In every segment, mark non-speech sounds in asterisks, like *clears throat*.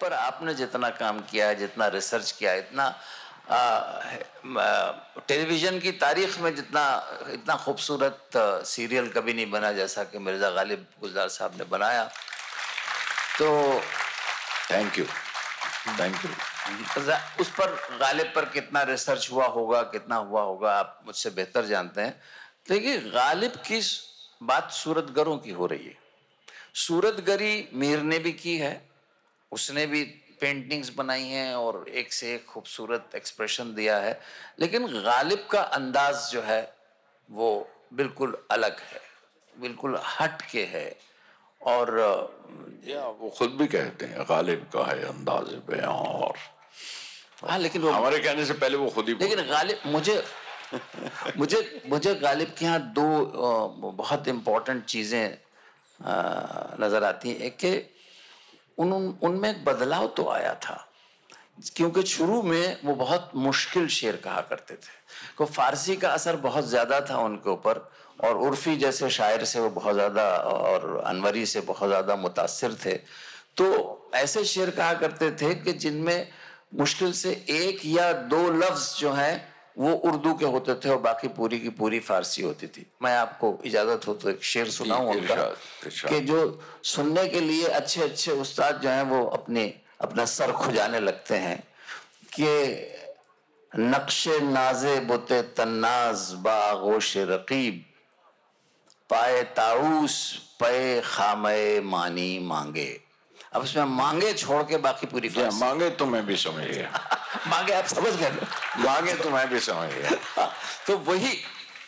पर आपने जितना काम किया है जितना रिसर्च किया इतना टेलीविज़न की तारीख में जितना इतना खूबसूरत सीरियल कभी नहीं बना जैसा कि मिर्ज़ा गालिब गुलजार साहब ने बनाया। तो थैंक यू थैंक यू उस पर गालिब पर कितना रिसर्च हुआ होगा कितना हुआ होगा आप मुझसे बेहतर जानते हैं। देखिए गालिब की बात सूरतगरों की हो रही है। सूरतगरी मीर ने भी की है उसने भी पेंटिंग्स बनाई हैं और एक से एक खूबसूरत एक्सप्रेशन दिया है। लेकिन गालिब का अंदाज जो है वो बिल्कुल अलग है बिल्कुल हट के है। और या वो खुद भी कहते हैं गालिब का है अंदाज बयां और हाँ लेकिन वो हमारे कहने से पहले वो खुद ही लेकिन गालिब मुझे मुझे मुझे गालिब के यहाँ दो बहुत इम्पोर्टेंट चीज़ें नज़र आती हैं। एक कि उन उनमें एक बदलाव तो आया था। क्योंकि शुरू में वो बहुत मुश्किल शेर कहा करते थे। को फारसी का असर बहुत ज़्यादा था उनके ऊपर, और उर्फी जैसे शायर से वो बहुत ज़्यादा, और अनवरी से बहुत ज़्यादा मुतासर थे। तो ऐसे शेर कहा करते थे कि जिनमें मुश्किल से एक या दो लफ्ज़ जो हैं वो उर्दू के होते थे और बाकी पूरी की पूरी फारसी होती थी। मैं आपको इजाज़त हो तो एक शेर सुनाऊं उनका कि जो सुनने के लिए अच्छे अच्छे उस्ताद जो हैं वो अपने अपना सर खुजाने लगते हैं कि नक्शे नाजे बुते तन्नाज बागोश रकीब पाए ताऊस पे खामे मानी मांगे। अब उसमें मांगे छोड़ के बाकी पूरी मांगे तो मैं भी समझ गया। *laughs* मांगे आप समझ गए। मांगे तो मैं भी समझ गया। *laughs* तो वही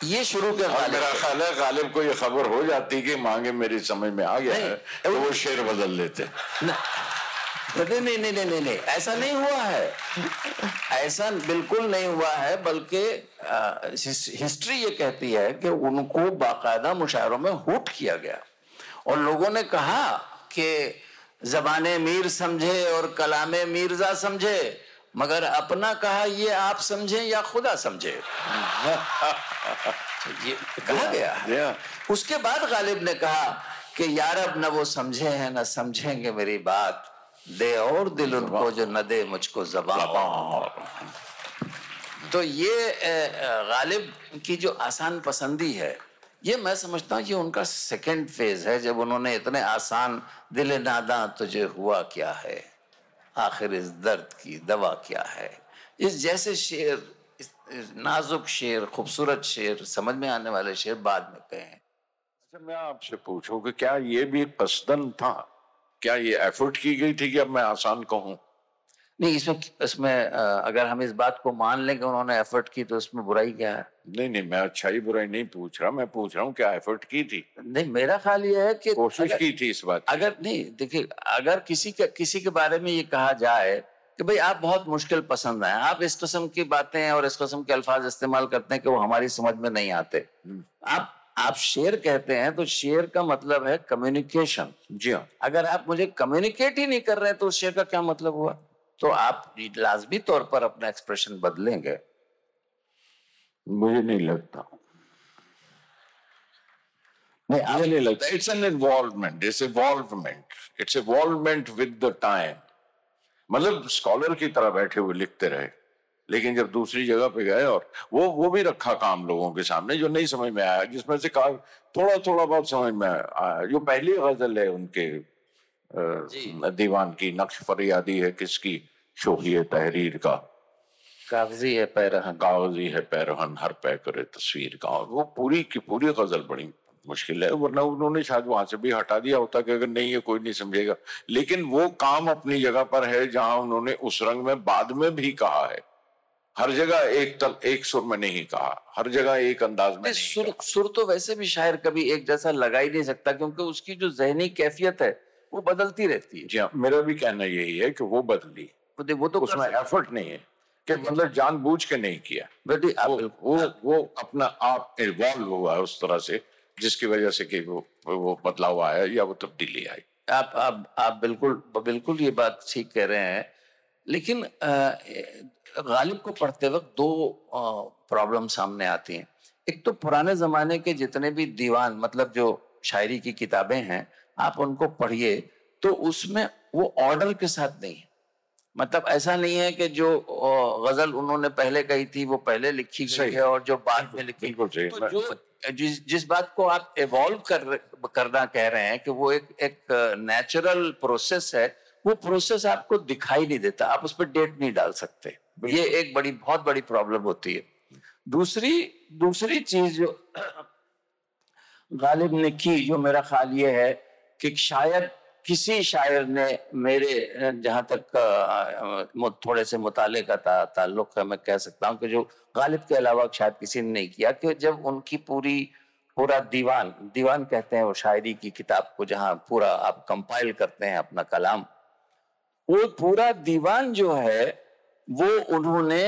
ये शुरू के मेरा ख्याल है गालिब को ये खबर हो जाती कि मांगे मेरी समझ में आ गया है तो वो शेर बदल लेते। नहीं नहीं नहीं नहीं नहीं ऐसा नहीं हुआ है। ऐसा बिल्कुल नहीं हुआ है बल्कि हिस्ट्री ये कहती है कि उनको बाकायदा मुशायरों में हुट किया गया। और लोगों ने कहा कि जबाने मीर समझे और कलाम मीरजा समझे मगर अपना कहा ये आप समझे या खुदा समझे? *laughs* ये कहा गया है। उसके बाद गालिब ने कहा कि यार अब न वो समझे हैं न समझेंगे मेरी बात। दे और दिल उनको जो न दे मुझको जबान तो ये गालिब की जो आसान पसंदी है ये मैं समझता हूँ ये उनका सेकंड फ़ेज़ है, जब उन्होंने इतने आसान दिल नादा तुझे हुआ क्या है? आखिर इस दर्द की दवा क्या है? इस जैसे शेर, इस नाजुक शेर, खूबसूरत शेर, समझ में आने वाले शेर बाद में कहे हैं। अच्छा मैं आपसे पूछूँ कि क्या ये भी पसंद था? क्या ये एफर्ट की गई थी कि अब मैं आसान कहूँ? नहीं इसमें इसमें अगर हम इस बात को मान लें कि उन्होंने एफर्ट की तो इसमें बुराई क्या है? नहीं नहीं मैं अच्छाई बुराई नहीं पूछ रहा मैं पूछ रहा हूँ क्या एफर्ट की थी। नहीं मेरा ख्याल ये है कि कोशिश की थी इस बात। अगर नहीं देखिए अगर किसी के किसी के बारे में ये कहा जाए कि भाई आप बहुत मुश्किल पसंद है आप इस किस्म की बातें और इस किस्म के अल्फाज इस्तेमाल करते हैं कि वो हमारी समझ में नहीं आते। हम्म। आप आप शेर कहते हैं तो शेर का मतलब है कम्युनिकेशन जी हाँ। अगर आप मुझे कम्युनिकेट ही नहीं कर रहे हैं तो उस शेर का क्या मतलब हुआ? तो आप लाजमी तौर पर अपना एक्सप्रेशन बदलेंगे। मुझे नहीं लगता। नहीं मुझे नहीं लगता। It's an involvement it's evolvement it's evolvement with the time मतलब स्कॉलर की तरह बैठे हुए लिखते रहे। लेकिन जब दूसरी जगह पे गए और वो वो भी रखा काम लोगों के सामने जो नहीं समझ में आया जिसमें से का थोड़ा थोड़ा बहुत समझ में आया। जो पहली गज़ल है उनके दीवान की नक्श फरियादी है किसकी? शोही तहरीर का। कागज़ी है पैरहन। कागज़ी है पैरहन हर पै करे तस्वीर का। और वो पूरी की पूरी गज़ल बड़ी मुश्किल है वरना उन्होंने शायद वहाँ से भी हटा दिया होता कि अगर नहीं है कोई नहीं समझेगा। लेकिन वो काम अपनी जगह पर है जहाँ उन्होंने उस रंग में बाद में भी कहा है। हर जगह एक तल एक सुर में नहीं कहा हर जगह एक अंदाज में सुर सुर तो वैसे भी शायर कभी एक जैसा लगा ही नहीं सकता क्योंकि उसकी जो जहनी कैफियत है वो बदलती रहती है। जी हाँ मेरा भी कहना यही है कि वो बदली। वो तो उसमें एफर्ट नहीं है कि मतलब जानबूझ के नहीं किया। बेटी वो, वो वो अपना आप इन्वॉल्व हुआ है उस तरह से जिसकी वजह से कि वो वो बदलाव आया या वो तब्दीली आई। आप आप आप बिल्कुल बिल्कुल ये बात ठीक कह रहे हैं। लेकिन गालिब को पढ़ते वक्त दो प्रॉब्लम सामने आती हैं। एक तो पुराने जमाने के जितने भी दीवान मतलब जो शायरी की किताबें हैं आप उनको पढ़िए तो उसमें वो ऑर्डर के साथ नहीं है। मतलब ऐसा नहीं है कि जो गज़ल उन्होंने पहले कही थी वो पहले लिखी गई है और जो बाद में लिखी तो जो जिस जिस बात को आप इवॉल्व कर करना कह रहे हैं कि वो एक एक नेचुरल प्रोसेस है वो प्रोसेस आपको दिखाई नहीं देता आप उस पर डेट नहीं डाल सकते। ये एक बड़ी बहुत बड़ी प्रॉब्लम होती है। दूसरी दूसरी चीज़ जो *clears throat* गालिब ने की जो मेरा ख्याल ये है कि शायद किसी शायर ने मेरे, जहाँ तक थोड़े से मुताले का ताल्लुक है मैं कह सकता हूँ कि जो गालिब के अलावा शायद किसी ने नहीं किया कि जब उनकी पूरी, पूरा दीवान दीवान कहते हैं वो शायरी की किताब को जहाँ पूरा आप कंपाइल करते हैं अपना कलाम, वो पूरा दीवान जो है, वो उन्होंने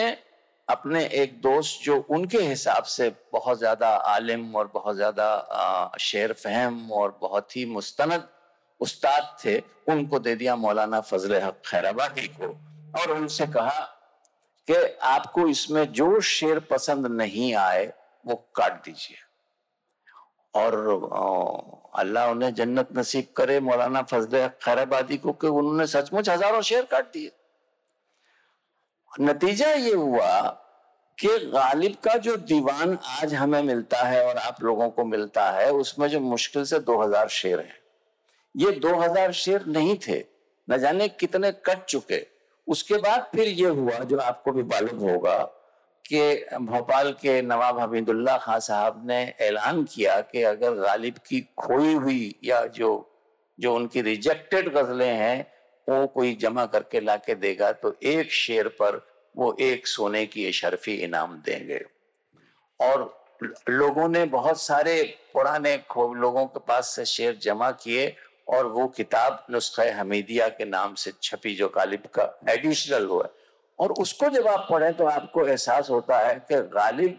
अपने एक दोस्त जो उनके हिसाब से बहुत ज़्यादा आलिम और बहुत ज़्यादा शेर फहम और बहुत ही मुस्तनद उस्ताद थे, उनको दे दिया मौलाना फजल हक खैराबादी को। और उनसे कहा कि आपको इसमें जो शेर पसंद नहीं आए, वो काट दीजिए। और अल्लाह उन्हें जन्नत नसीब करे मौलाना फजल खैराबादी को कि उन्होंने सचमुच हज़ारों शेर काट दिए। नतीजा ये हुआ कि गालिब का जो दीवान आज हमें मिलता है और आप लोगों को मिलता है, उसमें जो मुश्किल से 2000 शेर हैं। ये 2000 शेर नहीं थे। न जाने कितने कट चुके। उसके बाद फिर ये हुआ, जो आपको भी मालूम होगा, कि भोपाल के नवाब हमीदुल्ला खान साहब ने ऐलान किया कि अगर गालिब की खोई हुई या जो जो उनकी रिजेक्टेड गजलें हैं, वो कोई जमा करके लाके देगा तो एक शेर पर वो एक सोने की शर्फी इनाम देंगे। और लोगों ने बहुत सारे पुराने लोगों के पास से शेर जमा किए और वो किताब नुस्खा हमीदिया के नाम से छपी जो गालिब का एडिशनल हुआ। और उसको जब आप पढ़ें तो आपको एहसास होता है कि गालिब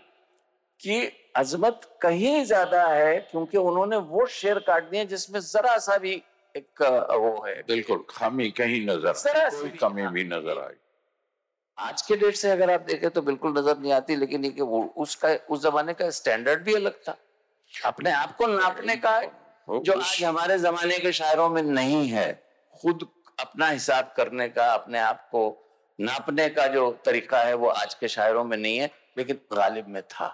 की अजमत कहीं ज़्यादा है क्योंकि उन्होंने वो शेर काट दिए जिसमें जरा सा भी एक वो है। बिल्कुल खामी कहीं नज़र कोई कमी भी नज़र आई आज के डेट से अगर आप देखें तो बिल्कुल नज़र नहीं आती लेकिन ये कि वो उसका उस जमाने का स्टैंडर्ड भी अलग था। अपने आप को नापने का जो आज हमारे जमाने के शायरों में नहीं है खुद अपना हिसाब करने का अपने आप को नापने का जो तरीका है वो आज के शायरों में नहीं है लेकिन गालिब में था।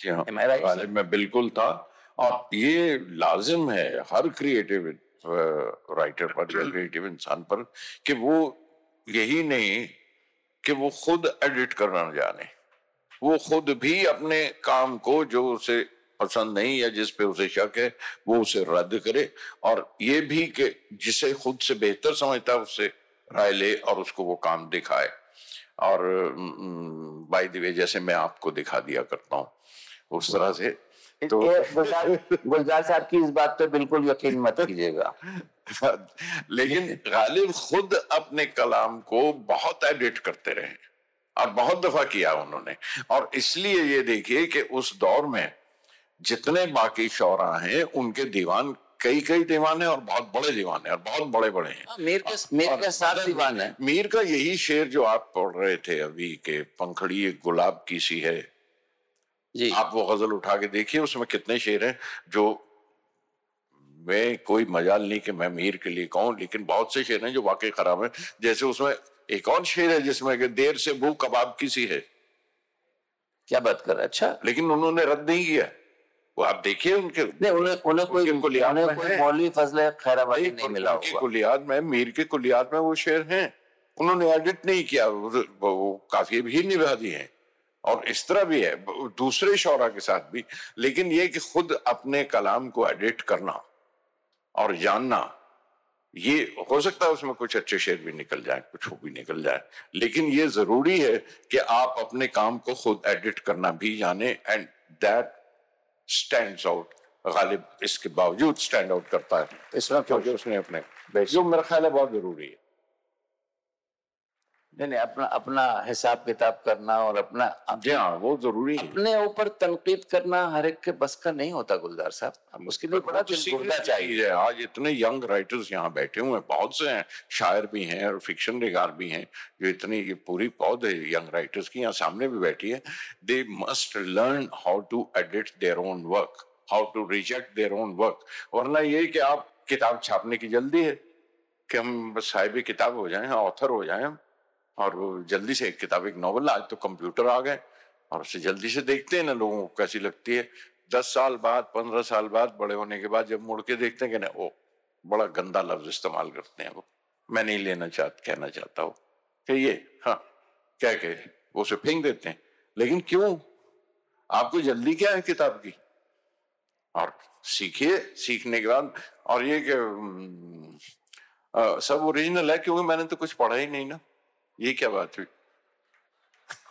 जी हाँ गालिब में बिल्कुल था। और ये लाजिम है हर क्रिएटिव राइटर पर या *clears throat* क्रिएटिव इंसान पर कि वो यही नहीं कि वो खुद एडिट करना जाने। वो खुद भी अपने काम को जो उसे पसंद नहीं या जिस पे उसे शक है वो उसे रद्द करे और ये भी कि जिसे खुद से बेहतर समझता है उससे राय ले और उसको वो काम दिखाए। और बाई द जैसे मैं आपको दिखा दिया करता हूँ उस तरह से तो गुलजार साहब की इस बात पे बिल्कुल यकीन मत कीजिएगा। *laughs* लेकिन गालिब खुद अपने कलाम को बहुत एडिट करते रहे और बहुत दफ़ा किया उन्होंने। और इसलिए ये देखिए कि उस दौर में जितने बाकी शौरा हैं उनके दीवान कई कई दीवान है और बहुत बड़े दीवान है और बहुत बड़े बड़े हैं। हाँ, मीर के मीर के साथ दीवान है। मीर का यही शेर जो आप पढ़ रहे थे अभी के पंखड़ी एक गुलाब की सी है। जी। आप वो गज़ल उठा के देखिए उसमें कितने शेर हैं जो मैं कोई मजाल नहीं कि मैं मीर के लिए कहूँ लेकिन बहुत से शेर हैं जो वाकई खराब है। जैसे उसमें एक और शेर है जिसमें कि देर से भू कबाब की सी है। क्या बात कर अच्छा। लेकिन उन्होंने रद्द नहीं किया। वो आप देखिए उनके नहीं उन्हें उन्हें कोई में कोई मौलवी फजल खैराबादी नहीं मिला उनकी कुलियात में मीर के कुलियात में वो शेर हैं। उन्होंने एडिट नहीं किया वो काफ़ी भी निभा दिए हैं। और इस तरह भी है दूसरे शौरा के साथ भी। लेकिन ये कि खुद अपने कलाम को एडिट करना और जानना ये हो सकता है उसमें कुछ अच्छे शेर भी निकल जाए कुछ वो भी निकल जाए। लेकिन ये ज़रूरी है कि आप अपने काम को खुद एडिट करना भी जाने and that stand out Ghalib इसके बावजूद स्टैंड आउट करता है इसमें क्योंकि उसने अपने जो मेरा ख्याल है बहुत ज़रूरी है नहीं नहीं अपना अपना हिसाब किताब करना और अपना जी हाँ वो ज़रूरी है। अपने ऊपर तनकीद करना हर एक के बस का नहीं होता गुलजार साहब। उसके लिए बड़ा तो सीखना चाहिए। आज इतने यंग राइटर्स यहाँ बैठे हुए हैं बहुत से हैं शायर भी हैं और फिक्शन निगार भी हैं जो इतनी ये पूरी पौध है यंग राइटर्स की यहाँ सामने भी बैठी है। They must learn how to edit their own work how to reject their own work वरना ये कि आप किताब छापने की जल्दी है कि हम साहिब किताब हो जाएँ ऑथर हो जाएँ और वो जल्दी से एक किताब, एक नॉवल, आज तो कंप्यूटर आ गए और उसे जल्दी से देखते हैं ना लोगों को कैसी लगती है। दस साल बाद, पंद्रह साल बाद, बड़े होने के बाद जब मुड़ के देखते हैं कि ना ओ, बड़ा गंदा लफ्ज इस्तेमाल करते हैं वो। मैं नहीं लेना चाहता कहना चाहता हूँ। कि ये हाँ कह के वो उसे फेंक देते हैं। लेकिन क्यों? आपको जल्दी क्या है किताब की? और सीखिए, सीखने के बाद, और ये कि सब ओरिजिनल है, क्योंकि मैंने तो कुछ पढ़ा ही नहीं ना। ये क्या बात हुई?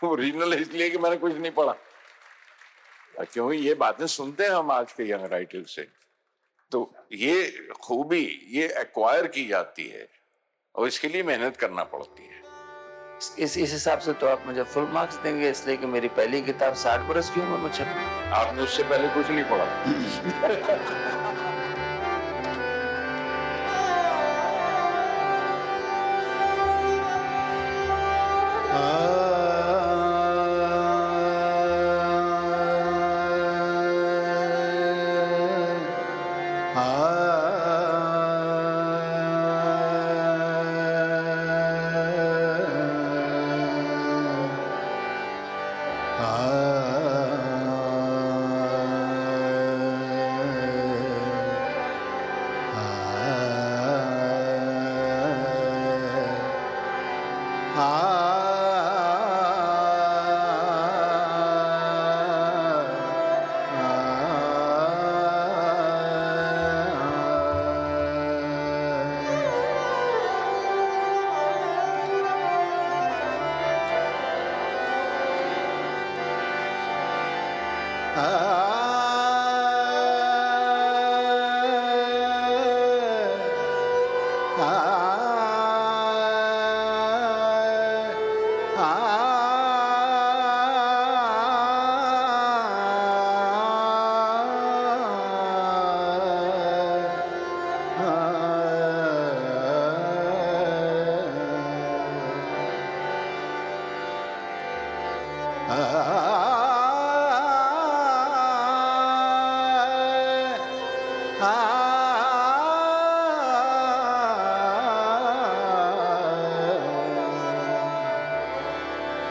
ओरिजिनल इसलिए कि मैंने कुछ नहीं पढ़ा। क्योंकि ये बातें सुनते हैं हम आज के यंग राइटर से। तो ये खूबी ये एक्वायर की जाती है और इसके लिए मेहनत करना पड़ती है। इस इस हिसाब से तो आप मुझे फुल मार्क्स देंगे इसलिए कि मेरी पहली किताब साठ बरस की उम्र में छपी। आपने उससे पहले कुछ नहीं पढ़ा। *laughs*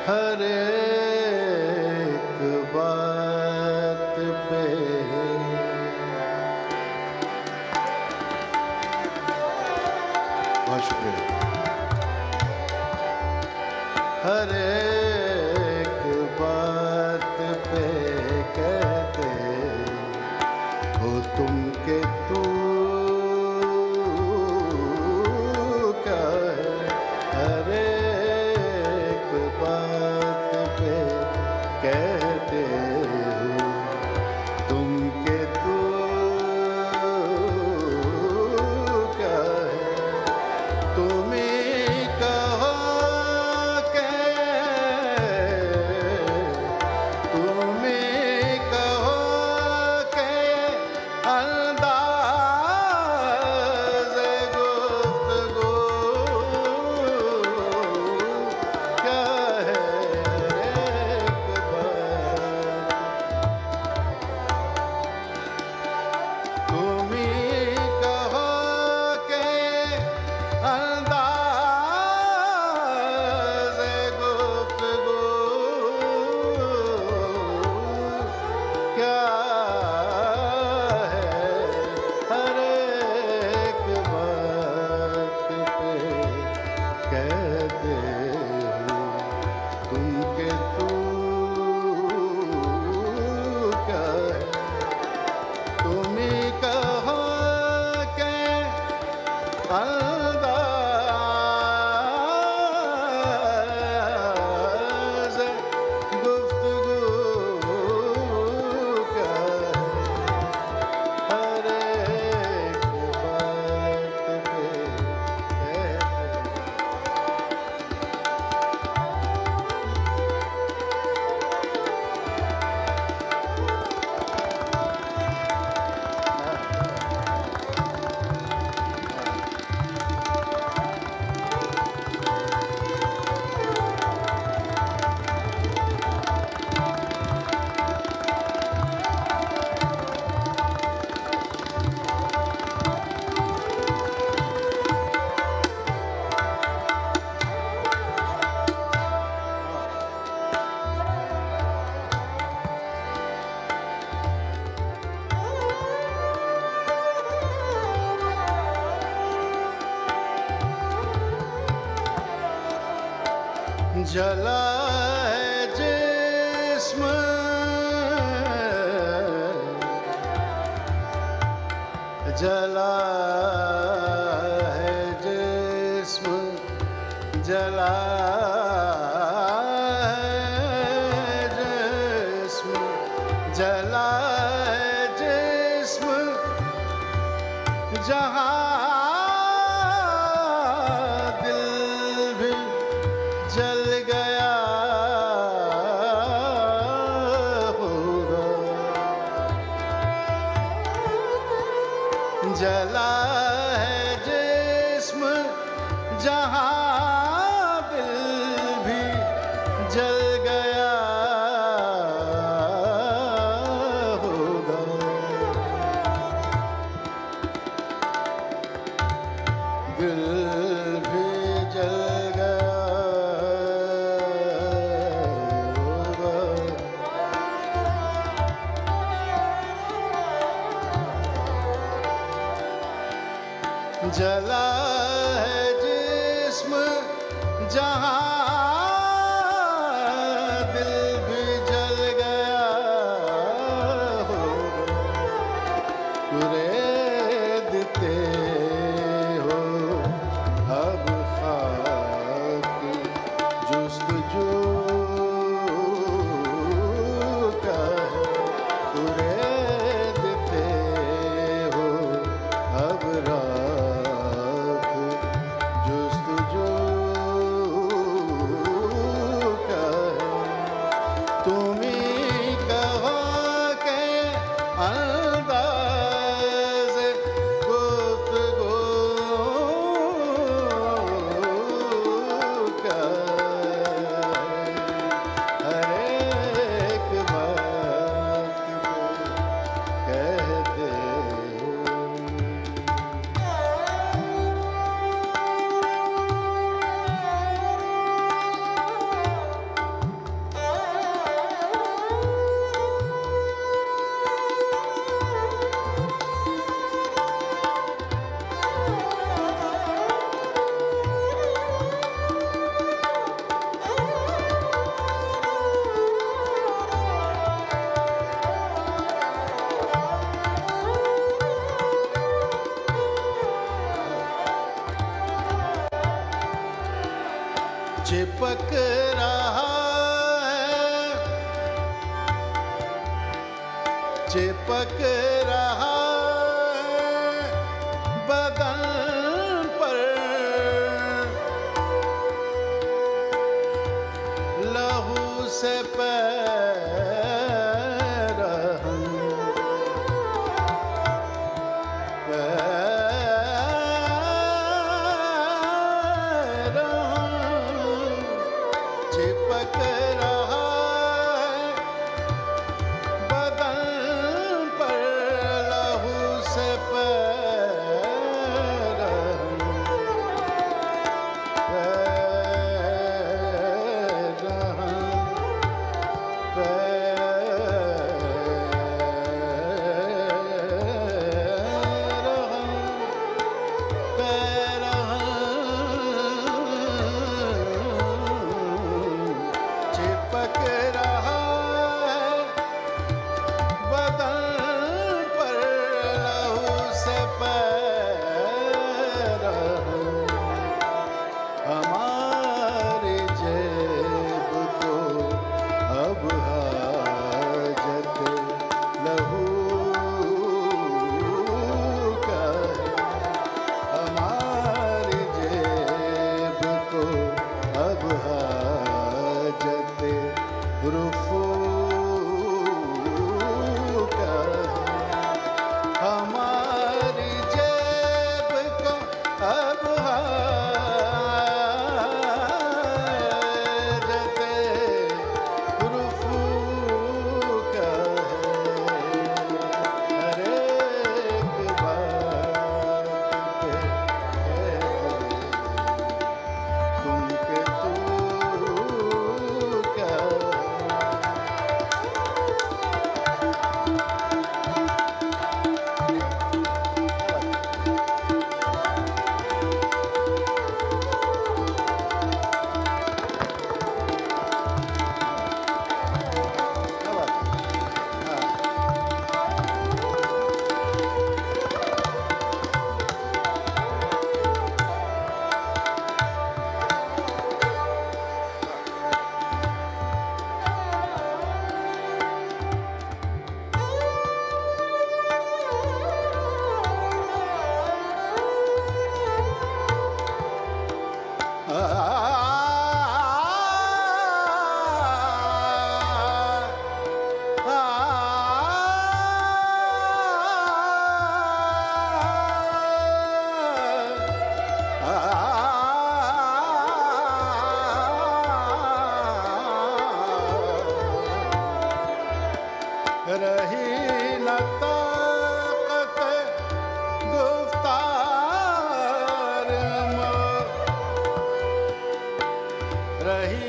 Hare जहाँ चिपक रहा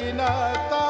रही न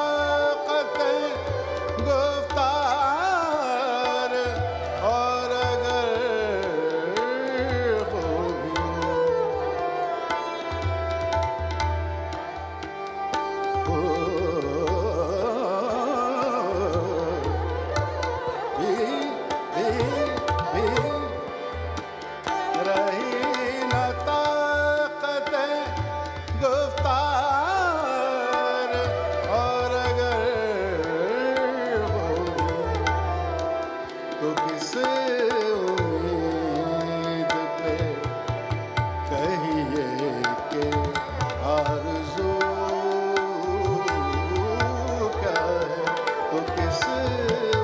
तो